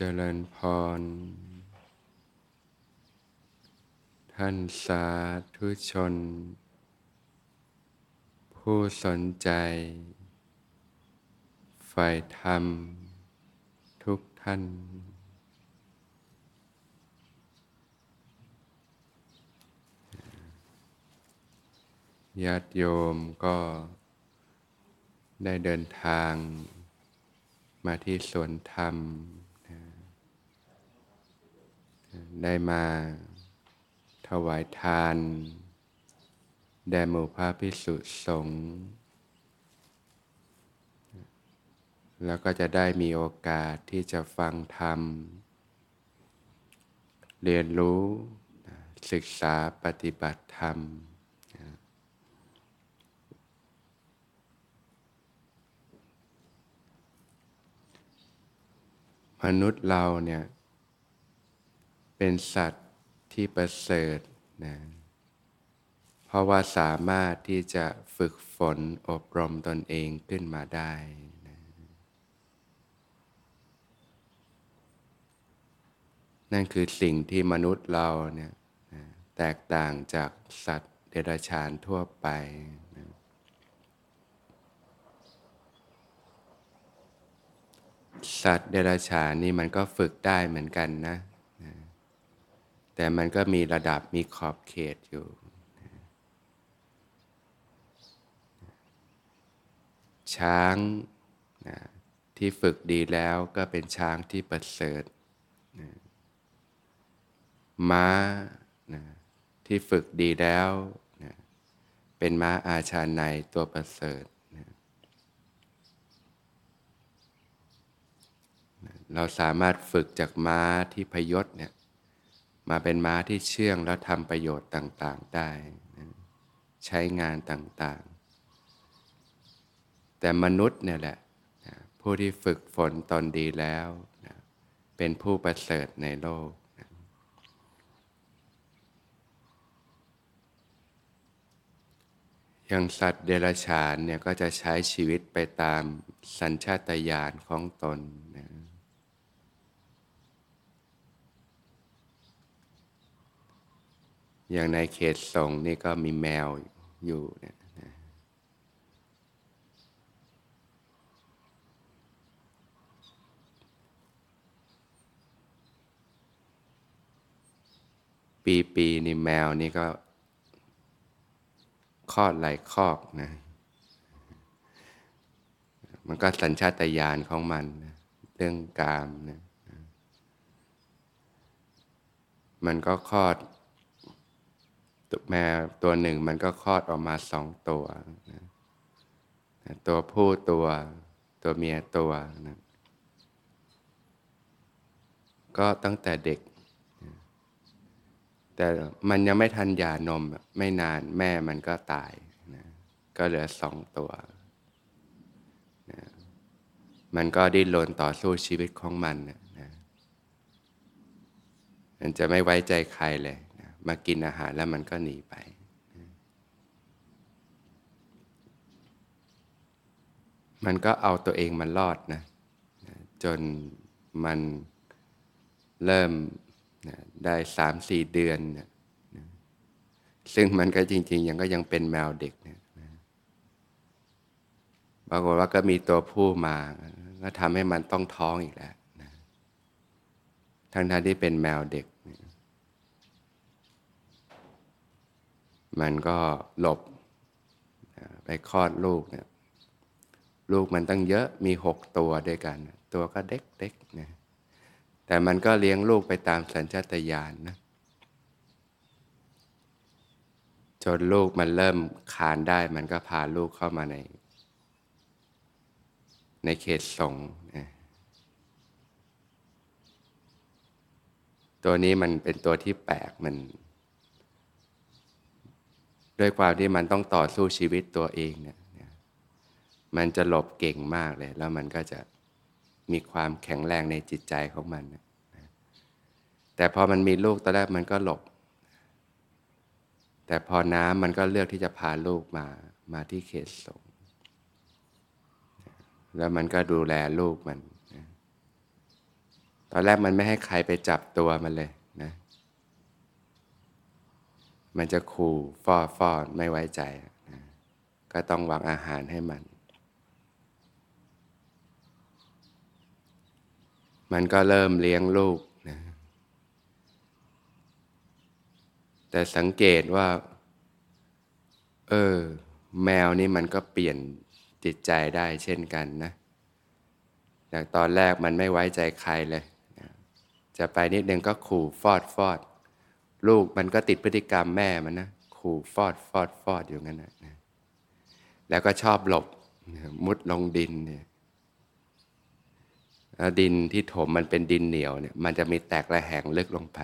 เจริญพร ท่านสาธุชน ผู้สนใจฝ่ายธรรม ทุกท่าน ญาติโยมก็ได้เดินทางมาที่สวนธรรม ได้มาถวายทาน แด่หมู่พระพิสุสงฆ์แล้วก็จะได้มีโอกาสที่จะฟังธรรม เรียนรู้ศึกษาปฏิบัติธรรม มนุษย์เราเนี่ย เป็นสัตว์ที่ประเสริฐนะเพราะว่าสามารถที่จะฝึกฝนอบรมตนเองขึ้นมาได้นะนั่นคือสิ่งที่มนุษย์เราเนี่ยนะแตกต่างจากสัตว์เดรัจฉานทั่วไปนะสัตว์เดรัจฉานนี่มันก็ฝึกได้เหมือนกันนะนะ แต่มันก็มีระดับมีขอบเขตอยู่ ช้างนะที่ฝึกดีแล้วก็เป็นช้างที่ประเสริฐนะม้านะที่ฝึกดีแล้วนะเป็นม้าอาชาในตัวประเสริฐเราสามารถฝึกจากม้าที่พยศเนี่ย มาเป็นม้าที่เชื่องแล้วทำประโยชน์ต่างๆได้ ใช้งานต่างๆ แต่มนุษย์เนี่ยแหละผู้ที่ฝึกฝนตนดีแล้วเป็นผู้ประเสริฐในโลกอย่างสัตว์เดรัจฉานเนี่ยก็จะใช้ชีวิตไปตามสัญชาตญาณของตนนะ อย่างในเขตสงนี่ก็มีแมวอยู่เนี่ยนะปีปีนี่แมวนี่ก็คลอดหลายคอกนะ มันก็สัญชาตญาณของมันนะเรื่องกามนะ มันก็คลอด แมวตัวหนึ่งมันก็คลอดออกมาสองตัวนะตัวผู้ตัว ตัวเมียตัวนะก็ตั้งแต่เด็ก แต่มันยังไม่ทันหย่านมไม่นานแม่มันก็ตายนะก็เหลือสองตัวนะมันก็ดิ้นรนต่อสู้ชีวิตของมันนะมันจะไม่ไว้ใจใครเลย มากินอาหารแล้วมันก็หนีไป มันก็เอาตัวเองมันรอดนะจนมันเริ่มได้สามสี่เดือน ซึ่งมันก็จริง ๆ ยังก็ยังเป็นแมวเด็กนะปรากฏว่าก็มีตัวผู้มา ก็ทำให้มันต้องท้องอีกแล้วนะทั้งๆที่เป็นแมวเด็ก มันก็หลบไปคลอดลูกเนี่ยลูกมันตั้งเยอะมีหกตัวด้วยกัน ตัวก็เด็กๆนะแต่มันก็เลี้ยงลูกไปตามสัญชาตญาณนะจนลูกมันเริ่มคานได้ มันก็พาลูกเข้ามาใน ในเขตสงนะตัวนี้มันเป็นตัวที่แปลกมัน ด้วยความที่มันต้องต่อสู้ชีวิตตัวเองเนี่ยมันจะหลบเก่งมากเลย แล้วมันก็จะมีความแข็งแรงในจิตใจของมันนะแต่พอมันมีลูกตอนแรกมันก็หลบ แต่พอน้ำมันก็เลือกที่จะพาลูกมามาที่เขตสงแล้วมันก็ดูแลลูกมัน ตอนแรกมันไม่ให้ใครไปจับตัวมันเลยนะ มันจะขู่ฟอฟอไม่ไว้ใจนะก็ต้องวางอาหารให้มัน มันก็เริ่มเลี้ยงลูกนะแต่สังเกตว่า เออ แมวนี่มันก็เปลี่ยนจิตใจได้เช่นกันนะจากตอนแรกมันไม่ไว้ใจใครเลย จะไปนิดนึงก็ขู่ฟอดฟอด ลูกมันก็ติดพฤติกรรมแม่มันนะขู่ฟอดฟอดฟอดอยู่งั้นนะแล้วก็ชอบหลบมุดลงดินเนี่ยดินที่ถมมันเป็นดินเหนียวเนี่ยมันจะมีแตกระแหงลึกลงไป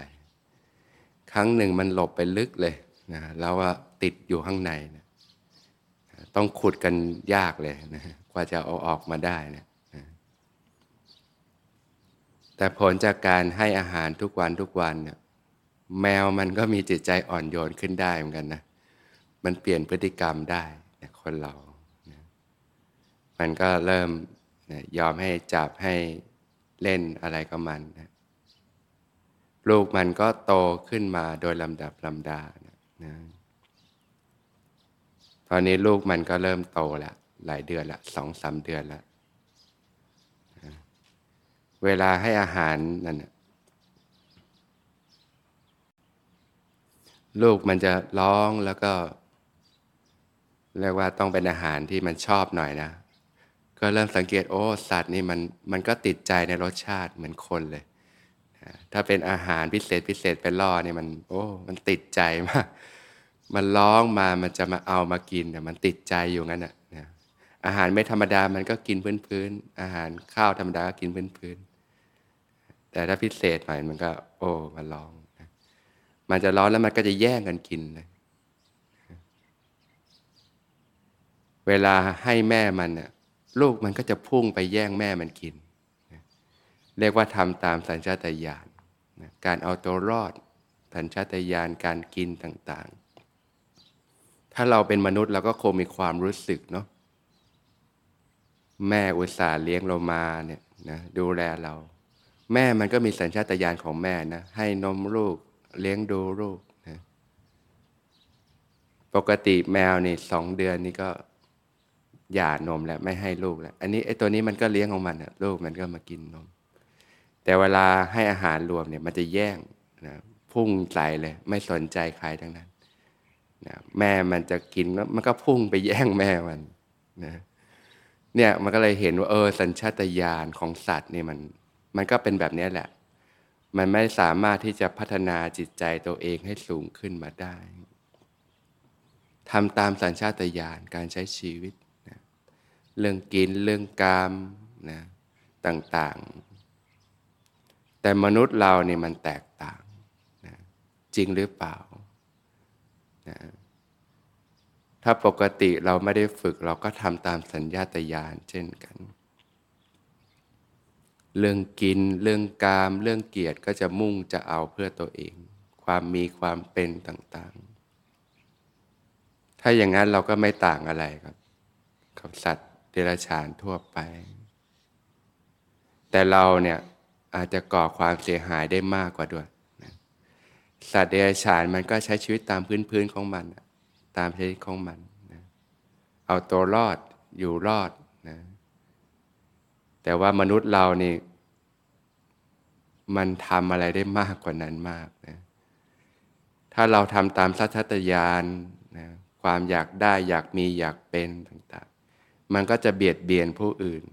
ครั้งหนึ่งมันหลบไปลึกเลยนะแล้วว่าติดอยู่ข้างในนะต้องขุดกันยากเลยนะกว่าจะเอาออกมาได้นะแต่ผลจากการให้อาหารทุกวันทุกวันเนี่ย แมวมันก็มีจิตใจอ่อนโยนขึ้นได้เหมือนกันนะ มันเปลี่ยนพฤติกรรมได้นะคนเรานะมันก็เริ่มนะยอมให้จับให้เล่นอะไรกับมันนะลูกมันก็โตขึ้นมาโดยลำดับลำดานะนะตอนนี้ลูกมันก็เริ่มโตแล้วหลายเดือนละสองสามเดือนแล้วเวลาให้อาหารนั่น ลูกมันจะร้องแล้วก็ เรียกว่าต้องเป็นอาหารที่มันชอบหน่อยนะ ก็เริ่มสังเกตโอ้สัตว์นี่มันมันก็ติดใจในรสชาติเหมือนคนเลย ถ้าเป็นอาหารพิเศษพิเศษไปล่อเนี่ยมัน โอ้ มันติดใจมาก มันร้องมามันจะมาเอามากินแต่มันติดใจอยู่งั้นอะอาหารไม่ธรรมดามันก็กินพื้นๆอาหารข้าวธรรมดาก็กินพื้นๆแต่ถ้าพิเศษหน่อยมันก็ โอ้มันร้อง มันจะร้อนแล้วมันก็จะแย่งกันกินเลยเวลาให้แม่มันน่ะลูกมันก็จะพุ่งไปแย่งแม่มันกิน เรียกว่าทำตามสัญชาตญาณการเอาตัวรอด สัญชาตญาณการกินต่างๆ ถ้าเราเป็นมนุษย์เราก็คงมีความรู้สึกเนาะแม่อุตส่าห์เลี้ยงเรามาเนี่ยนะดูแลเรา แม่มันก็มีสัญชาตญาณของแม่นะให้นมลูก เลี้ยงดูลูกนะปกติแมวนี่สองเดือนนี่ก็หย่านมแล้วไม่ให้ลูกแล้ว อันนี้ไอ้ตัวนี้มันก็เลี้ยงของมันนะลูกมันก็มากินนม แต่เวลาให้อาหารรวมเนี่ยมันจะแย่งนะพุ่งใส่เลย ไม่สนใจใครทั้งนั้นนะแม่มันจะกินแล้วมันก็พุ่งไปแย่งแม่มันนะเนี่ยมันก็เลยเห็นว่าเออสัญชาตญาณของสัตว์นี่มัน มันก็เป็นแบบนี้แหละ มันไม่สามารถที่จะพัฒนาจิตใจตัวเองให้สูงขึ้นมาได้ทำตามสัญชาตญาณการใช้ชีวิตนะเรื่องกินเรื่องกามนะต่างๆ แต่มนุษย์เราเนี่ยมันแตกต่างนะจริงหรือเปล่านะถ้าปกติเราไม่ได้ฝึกเราก็ทำตามสัญญาตญาณเช่นกัน เรื่องกิน เรื่องกาม เรื่องเกียรติก็จะมุ่งจะเอาเพื่อตัวเอง ความมีความเป็นต่างๆ ถ้าอย่างนั้นเราก็ไม่ต่างอะไรครับกับสัตว์เดรัจฉานทั่วไป แต่เราเนี่ยอาจจะก่อความเสียหายได้มากกว่าด้วยสัตว์เดรัจฉานมันก็ใช้ชีวิตตามพื้นพื้นของมัน ตามชีวิตของมันนะเอาตัวรอดอยู่รอดนะ แต่ว่ามนุษย์เรานี่มันทำอะไรได้มากกว่านั้นมากนะถ้าเราทำตามสัจตญาณนะความอยากได้อยากมีอยากเป็นต่างๆ มันก็จะเบียดเบียนผู้อื่น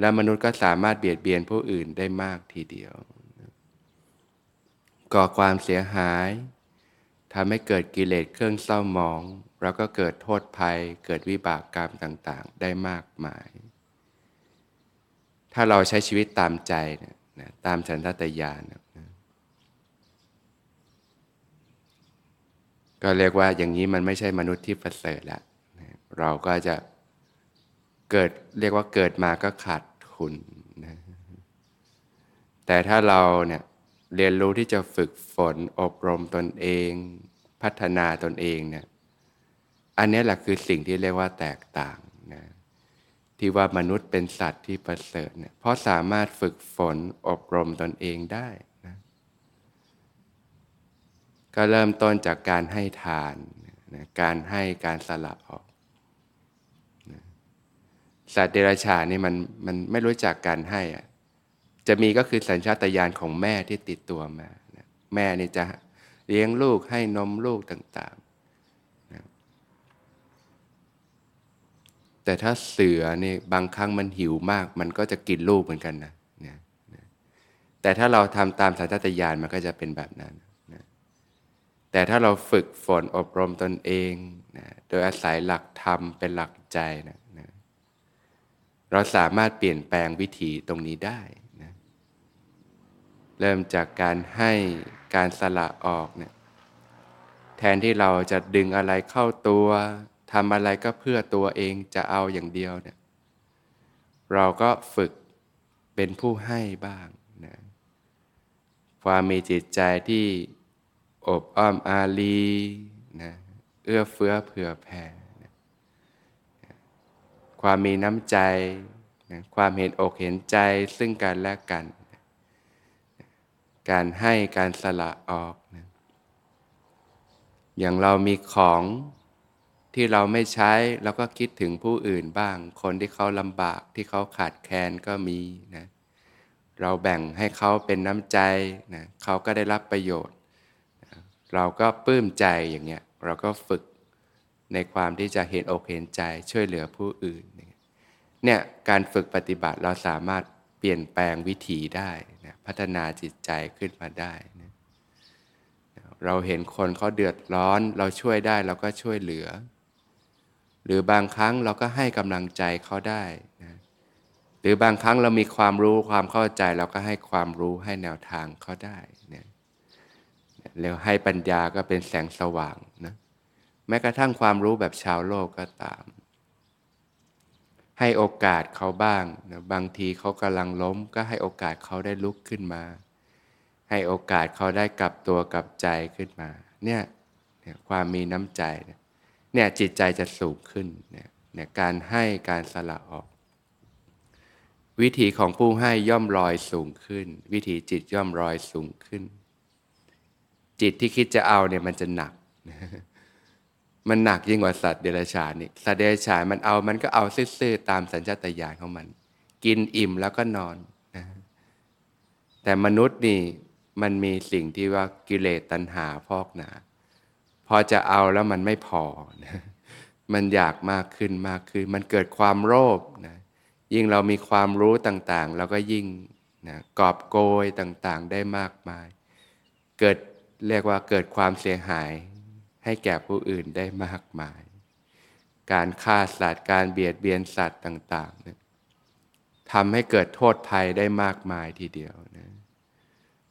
และมนุษย์ก็สามารถเบียดเบียนผู้อื่นได้มากทีเดียว ก่อความเสียหายทำให้เกิดกิเลสเครื่องเศร้าหมอง แล้วก็เกิดโทษภัย เกิดวิบากกรรมต่างๆ ได้มากมาย ถ้าเราใช้ชีวิตตามใจนะตามฉันทตญาณนะก็เรียกว่าอย่างนี้มันไม่ใช่มนุษย์ที่ประเสริฐแล้วนะเราก็จะเกิดเรียกว่าเกิดมาก็ขาดทุนนะแต่ถ้าเราเนี่ยเรียนรู้ที่จะฝึกฝนอบรมตนเอง พัฒนาตนเองเนี่ยอันนี้แหละคือสิ่งที่เรียกว่าแตกต่างนะ ที่ว่ามนุษย์เป็นสัตว์ที่ประเสริฐเนี่ยเพราะสามารถฝึกฝนอบรมตนเองได้นะก็เริ่มต้นจากการให้ทานนะการให้การสละออกนะสัตว์เดรัจฉานนี่มันมันไม่รู้จักการให้อะจะมีก็คือสัญชาตญาณของแม่ที่ติดตัวมานะแม่นี่จะเลี้ยงลูกให้นมลูกต่าง แต่ถ้าเสือนี่บางครั้งมันหิวมาก มันก็จะกินลูกเหมือนกันนะนะนะแต่ถ้าเราทำตามสัญชาตญาณมันก็จะเป็นแบบนั้นนะแต่ถ้าเราฝึกฝนอบรมตนเองนะโดยอาศัยหลักธรรมเป็นหลักใจนะนะเราสามารถเปลี่ยนแปลงวิถีตรงนี้ได้นะเริ่มจากการให้การสละออกเนะี่ยแทนที่เราจะดึงอะไรเข้าตัว ทำอะไรก็เพื่อตัวเองจะเอาอย่างเดียวเนี่ยเราก็ฝึกเป็นผู้ให้บ้างนะความมีจิตใจที่อบอ้อมอารีนะเอื้อเฟื้อเผื่อแผ่นะความมีน้ำใจนะความเห็นอกเห็นใจซึ่งกันและกันนะการให้การสละออกนะอย่างเรามีของ ที่เราไม่ใช้เราก็คิดถึงผู้อื่นบ้าง คนที่เขาลำบากที่เขาขาดแคลนก็มีนะเราแบ่งให้เขาเป็นน้ำใจนะเขาก็ได้รับประโยชน์นะเราก็ปลื้มใจอย่างเงี้ยเราก็ฝึกในความที่จะเห็นอกเห็นใจช่วยเหลือผู้อื่นเนี่ยการฝึกปฏิบัติเราสามารถเปลี่ยนแปลงวิถีได้นะพัฒนาจิตใจขึ้นมาได้นะเราเห็นคนเขาเดือดร้อน เราช่วยได้เราก็ช่วยเหลือ หรือบางครั้งเราก็ให้กำลังใจเขาได้นะหรือบางครั้งเรามีความรู้ความเข้าใจเราก็ให้ความรู้ให้แนวทางเขาได้เนี่ยแล้วให้ปัญญาก็เป็นแสงสว่างนะแม้กระทั่งความรู้แบบชาวโลกก็ตาม ให้โอกาสเขาบ้างนะบางทีเขากำลังล้ม ก็ให้โอกาสเขาได้ลุกขึ้นมา ให้โอกาสเขาได้กลับตัวกลับใจขึ้นมา เนี่ยความมีน้ำใจนี่ย เนี่ยจิตใจจะสูงขึ้นเนี่ยเนี่ยการให้การสละออก วิธีของผู้ให้ย่อมลอยสูงขึ้น วิธีจิตย่อมลอยสูงขึ้น จิตที่คิดจะเอาเนี่ยมันจะหนัก มันหนักยิ่งกว่าสัตว์เดรัจฉานนี่สัตว์เดรัจฉานมันเอามันก็เอาซื่อๆตามสัญชาตญาณของมัน กินอิ่มแล้วก็นอนนะแต่มนุษย์นี่มันมีสิ่งที่ว่ากิเลสตัณหาพอกหนา พอจะเอาแล้วมันไม่พอนะมันอยากมากขึ้นมากขึ้น มันเกิดความโลภนะยิ่งเรามีความรู้ต่างๆ เราก็ยิ่งนะกอบโกยต่างๆได้มากมาย เกิดเรียกว่าเกิดความเสียหายให้แก่ผู้อื่นได้มากมาย การฆ่าสัตว์การเบียดเบียนสัตว์ต่างๆนะทำให้เกิดโทษภัยได้มากมายทีเดียวนะ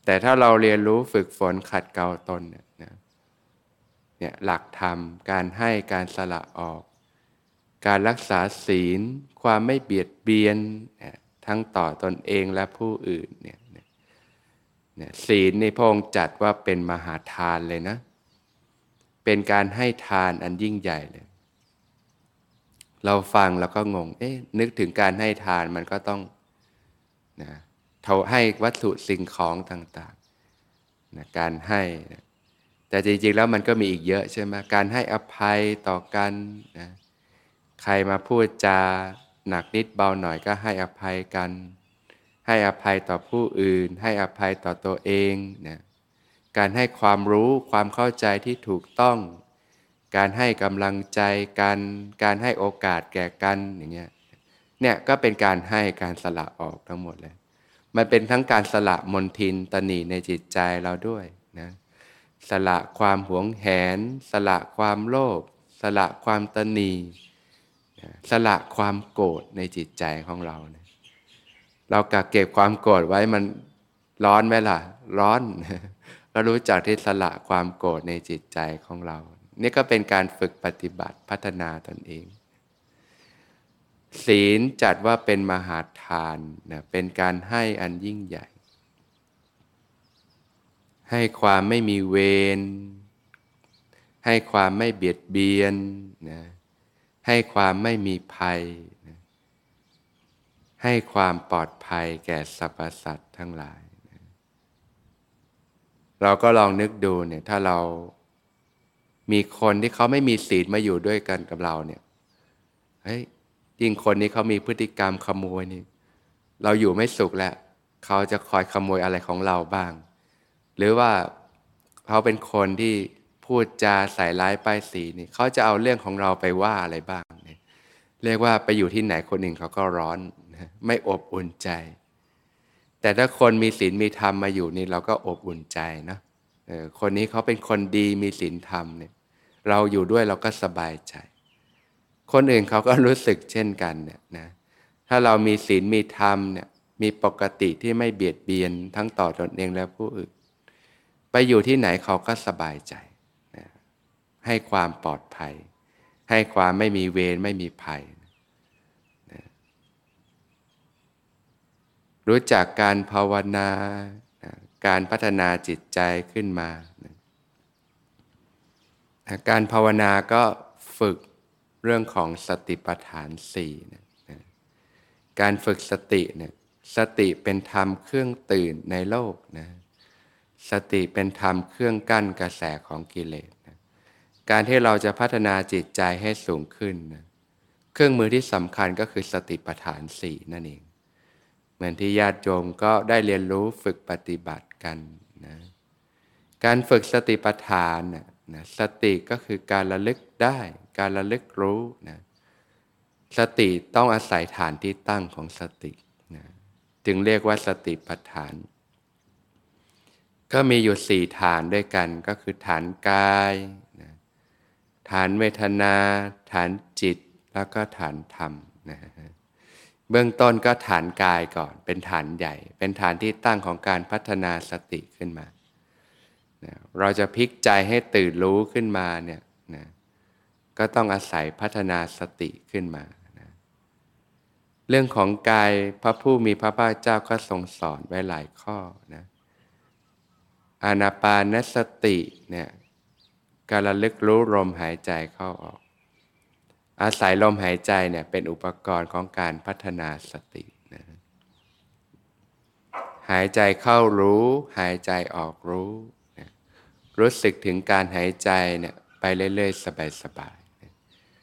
แต่ถ้าเราเรียนรู้ฝึกฝนขัดเกลาตนเนี่ยนะ เนี่ยหลักธรรม การให้การสละออก การรักษาศีล ความไม่เบียดเบียนทั้งต่อตอนเองและผู้อื่นเนี่ยเนี่ยศีลในพงค์จัดว่าเป็นมหาทานเลยนะ เป็นการให้ทานอันยิ่งใหญ่เลย เราฟังแล้วก็งง เอ๊ะ นึกถึงการให้ทานมันก็ต้องนะเขาให้วัตถุสิ่งของต่างๆนะการให้นะ แต่จริงๆแล้วมันก็มีอีกเยอะใช่ไหมการให้อภัยต่อกันนะใครมาพูดจาหนักนิดเบาหน่อยก็ให้อภัยกัน ให้อภัยต่อผู้อื่น ให้อภัยต่อตัวเองนะการให้ความรู้ความเข้าใจที่ถูกต้อง การให้กำลังใจกัน การให้โอกาสแก่กันอย่างเงี้ยเนี่ยก็เป็นการให้การสละออกทั้งหมดเลย มันเป็นทั้งการสละมนทินตนีในจิตใจเราด้วยนะ สละความหวงแหน สละความโลภสละความตนีสละความโกรธในจิตใจของเราเนี่ยเรากักเก็บความโกรธไว้มันร้อนไหมล่ะ ร้อนเรารู้จักที่สละความโกรธในจิตใจของเรา นี่ก็เป็นการฝึกปฏิบัติพัฒนาตนเอง ศีลจัดว่าเป็นมหาทานนะเป็นการให้อันยิ่งใหญ่ ให้ความไม่มีเวร ให้ความไม่เบียดเบียนนะให้ความไม่มีภัยนะให้ความปลอดภัยแก่สรรพสัตว์ทั้งหลายนะเราก็ลองนึกดูเนี่ยถ้าเรามีคนที่เขาไม่มีศีลมาอยู่ด้วยกันกับเราเนี่ยเฮ้ยยิ่งคนนี้เขามีพฤติกรรมขโมยนี่ เราอยู่ไม่สุขแล้ว เขาจะคอยขโมยอะไรของเราบ้าง หรือว่าเขาเป็นคนที่พูดจาใส่ร้ายป้ายสีนี่เขาจะเอาเรื่องของเราไปว่าอะไรบ้างเนี่ยเรียกว่าไปอยู่ที่ไหนคนหนึ่งเขาก็ร้อนนะไม่อบอุ่นใจ แต่ถ้าคนมีศีลมีธรรมมาอยู่นี่เราก็อบอุ่นใจนะคนนี้เขาเป็นคนดีมีศีลธรรมเนี่ยเราอยู่ด้วยเราก็สบายใจ คนอื่นเขาก็รู้สึกเช่นกันเนี่ยนะถ้าเรามีศีลมีธรรมเนี่ยมีปกติที่ไม่เบียดเบียนทั้งต่อตนเองและผู้อื่น ไปอยู่ที่ไหนเขาก็สบายใจนะให้ความปลอดภัย ให้ความไม่มีเวรไม่มีภัยนะรู้จักการภาวนานะการพัฒนาจิตใจขึ้นมานะการภาวนาก็ฝึกเรื่องของสติปัฏฐานสี่นะการฝึกสติเนี่ยสติเป็นธรรมเครื่องตื่นในโลกนะ สติเป็นธรรมเครื่องกั้นกระแสของกิเลสนะการที่เราจะพัฒนาจิตใจให้สูงขึ้นนะเครื่องมือที่สำคัญก็คือสติปัฏฐานสี่นั่นเอง เหมือนที่ญาติโยมก็ได้เรียนรู้ฝึกปฏิบัติกันนะการฝึกสติปัฏฐานนะนะสติก็คือการระลึกได้ การระลึกรู้นะสติต้องอาศัยฐานที่ตั้งของสตินะจึงเรียกว่าสติปัฏฐาน ก็มีอยู่สี่ฐานด้วยกันก็คือฐานกายนะฐานเวทนา ฐานจิตแล้วก็ฐานธรรมนะเบื้องต้นก็ฐานกายก่อน เป็นฐานใหญ่ เป็นฐานที่ตั้งของการพัฒนาสติขึ้นมาเราจะพลิกใจให้ตื่นรู้ขึ้นมาเนี่ยนะก็ต้องอาศัยพัฒนาสติขึ้นมานะเรื่องของกายพระผู้มีพระภาคเจ้าก็ทรงสอนไว้หลายข้อนะ อานาปานสติเนี่ยการระลึกรู้ลมหายใจเข้าออก อาศัยลมหายใจเนี่ยเป็นอุปกรณ์ของการพัฒนาสตินะหายใจเข้ารู้ หายใจออกรู้รู้สึกถึงการหายใจเนี่ยไปเรื่อย ๆ สบาย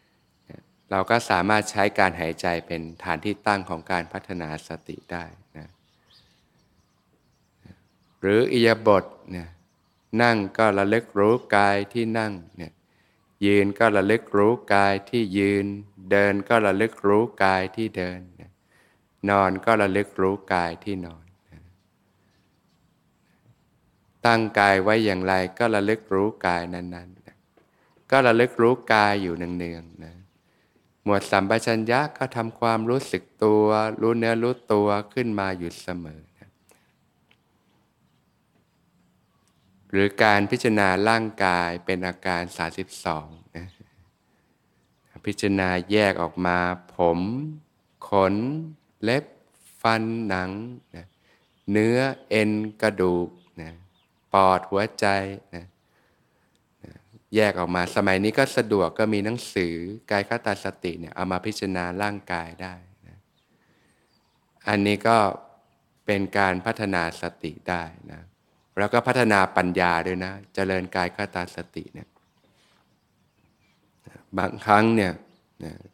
ๆเราก็สามารถใช้การหายใจเป็นฐานที่ตั้งของการพัฒนาสติได้ หรืออิยาบทเนี่ยนั่งก็ระลึกรู้กายที่นั่งเนี่ยยืนก็ระลึกรู้กายที่ยืน เดินก็ระลึกรู้กายที่เดิน นอนก็ระลึกรู้กายที่นอน ตั้งกายไว้อย่างไรก็ระลึกรู้กายนั้นๆ ก็ระลึกรู้กายอยู่เนืองๆนะหมวดสัมปชัญญะก็ทำความรู้สึกตัว รู้เนื้อรู้ตัวขึ้นมาอยู่เสมอนะ หรือการพิจารณาร่างกายเป็นอาการ 32นะพิจารณาแยกออกมา ผม ขน เล็บ ฟันหนังนะเนื้อเอ็นกระดูกนะปอดหัวใจนะแยกออกมาสมัยนี้ก็สะดวกก็มีหนังสือกายคตาสติเนี่ยเอามาพิจารณาร่างกายได้นะอันนี้ก็เป็นการพัฒนาสติได้นะ แล้วก็พัฒนาปัญญาด้วยนะเจริญกายคตาสติเนี่ยบางครั้งเนี่ย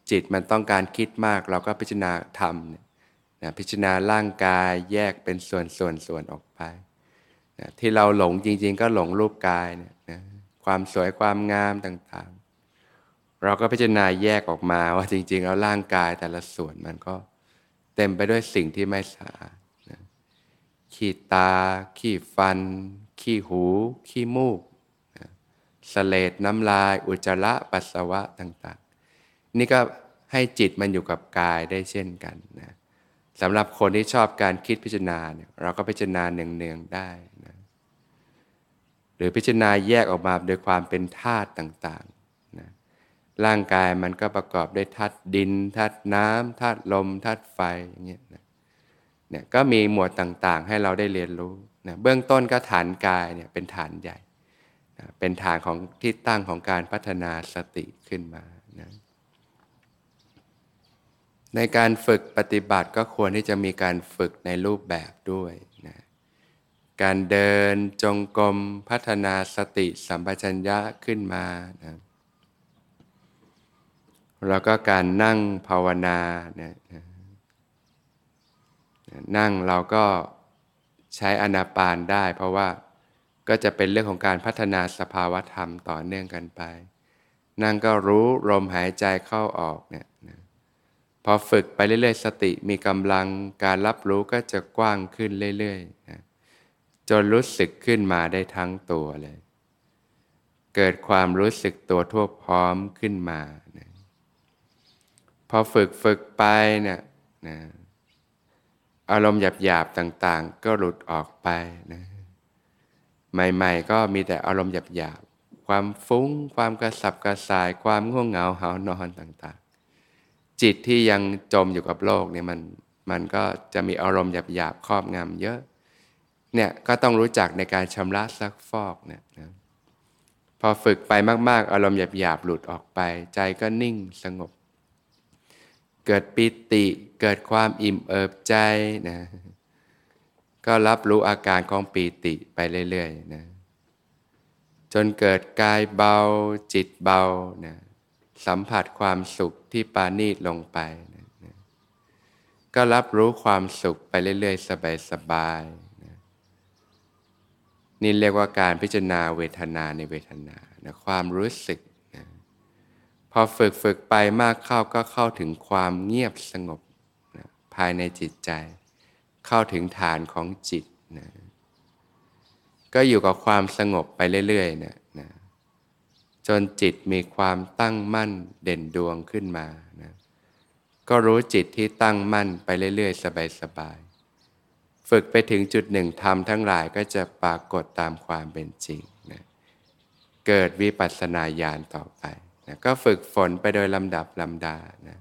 จิตมันต้องการคิดมากเราก็พิจารณาธรรมเนี่ยพิจารณาร่างกายแยกเป็นส่วนส่วนส่วนออกไปนะที่เราหลงจริง ๆ ก็หลงรูปกายเนี่ยนะความสวยความงามต่างๆ เราก็พิจารณาแยกออกมาว่าจริง ๆ แล้วร่างกายแต่ละส่วนมันก็เต็มไปด้วยสิ่งที่ไม่สะอาด ขี้ตา ขี้ฟัน ขี้หู ขี้มูกสเลดน้ำลาย อุจจาระปัสสาวะต่างๆ นี่ก็ให้จิตมันอยู่กับกายได้เช่นกันนะสำหรับคนที่ชอบการคิดพิจารณาเนี่ยเราก็พิจารณาเนืองๆได้นะหรือพิจารณาแยกออกมาโดยความเป็นธาตุต่างๆนะร่างกายมันก็ประกอบด้วยธาตุดินธาตุน้ำธาตุลมธาตุไฟอย่างเงี้ยนะ เนี่ยก็มีหมวดต่างๆ ให้เราได้เรียนรู้นะเบื้องต้นก็ฐานกายเนี่ยเป็นฐานใหญ่นะเป็นฐานของที่ตั้งของการพัฒนาสติขึ้นมานะในการฝึกปฏิบัติก็ควรที่จะมีการฝึกในรูปแบบด้วยนะการเดินจงกรมพัฒนาสติสัมปชัญญะขึ้นมานะแล้วก็การนั่งภาวนาเนี่ย นั่งเราก็ใช้อนาปานได้ เพราะว่าก็จะเป็นเรื่องของการพัฒนาสภาวธรรมต่อเนื่องกันไป นั่งก็รู้ลมหายใจเข้าออกเนี่ยนะพอฝึกไปเรื่อยๆ สติมีกำลังการรับรู้ก็จะกว้างขึ้นเรื่อยๆนะจนรู้สึกขึ้นมาได้ทั้งตัวเลย เกิดความรู้สึกตัวทั่วพร้อมขึ้นมานะพอฝึกฝึกไปเนี่ยนะ อารมณ์หยาบๆต่างๆ ก็หลุดออกไปนะใหม่ๆ ก็มีแต่อารมณ์หยาบๆความฟุ้ง ความกระสับกระส่าย ความง่วงเหงาหานอนต่างๆ จิตที่ยังจมอยู่กับโลกเนี่ยมันมันก็จะมีอารมณ์หยาบๆครอบงำเยอะเนี่ยก็ต้องรู้จักในการชำระซักฟอกเนี่ยนะพอฝึกไปมากๆ อารมณ์หยาบๆหลุดออกไป ใจก็นิ่งสงบ เกิดปิติ เกิดความอิ่มเอิบใจนะก็รับรู้อาการของปีติไปเรื่อยๆนะจนเกิดกายเบาจิตเบานะสัมผัสความสุขที่ปานีตลงไปนะนะก็รับรู้ความสุขไปเรื่อย ๆ สบายๆนะนี่เรียกว่าการพิจารณาเวทนาในเวทนานะความรู้สึกนะพอฝึกฝึกไปมากเข้าก็เข้าถึงความเงียบสงบายในจิตใจ เข้าถึงฐานของจิตนะก็อยู่กับความสงบไปเรื่อยๆนะนะจนจิตมีความตั้งมั่นเด่นดวงขึ้นมานะก็รู้จิตที่ตั้งมั่นไปเรื่อยๆ สบายๆ ฝึกไปถึงจุดหนึ่งธรรมทั้งหลายก็จะปรากฏตามความเป็นจริงนะเกิดวิปัสสนาญาณต่อไปนะก็ฝึกฝนไปโดยลำดับลำดานะ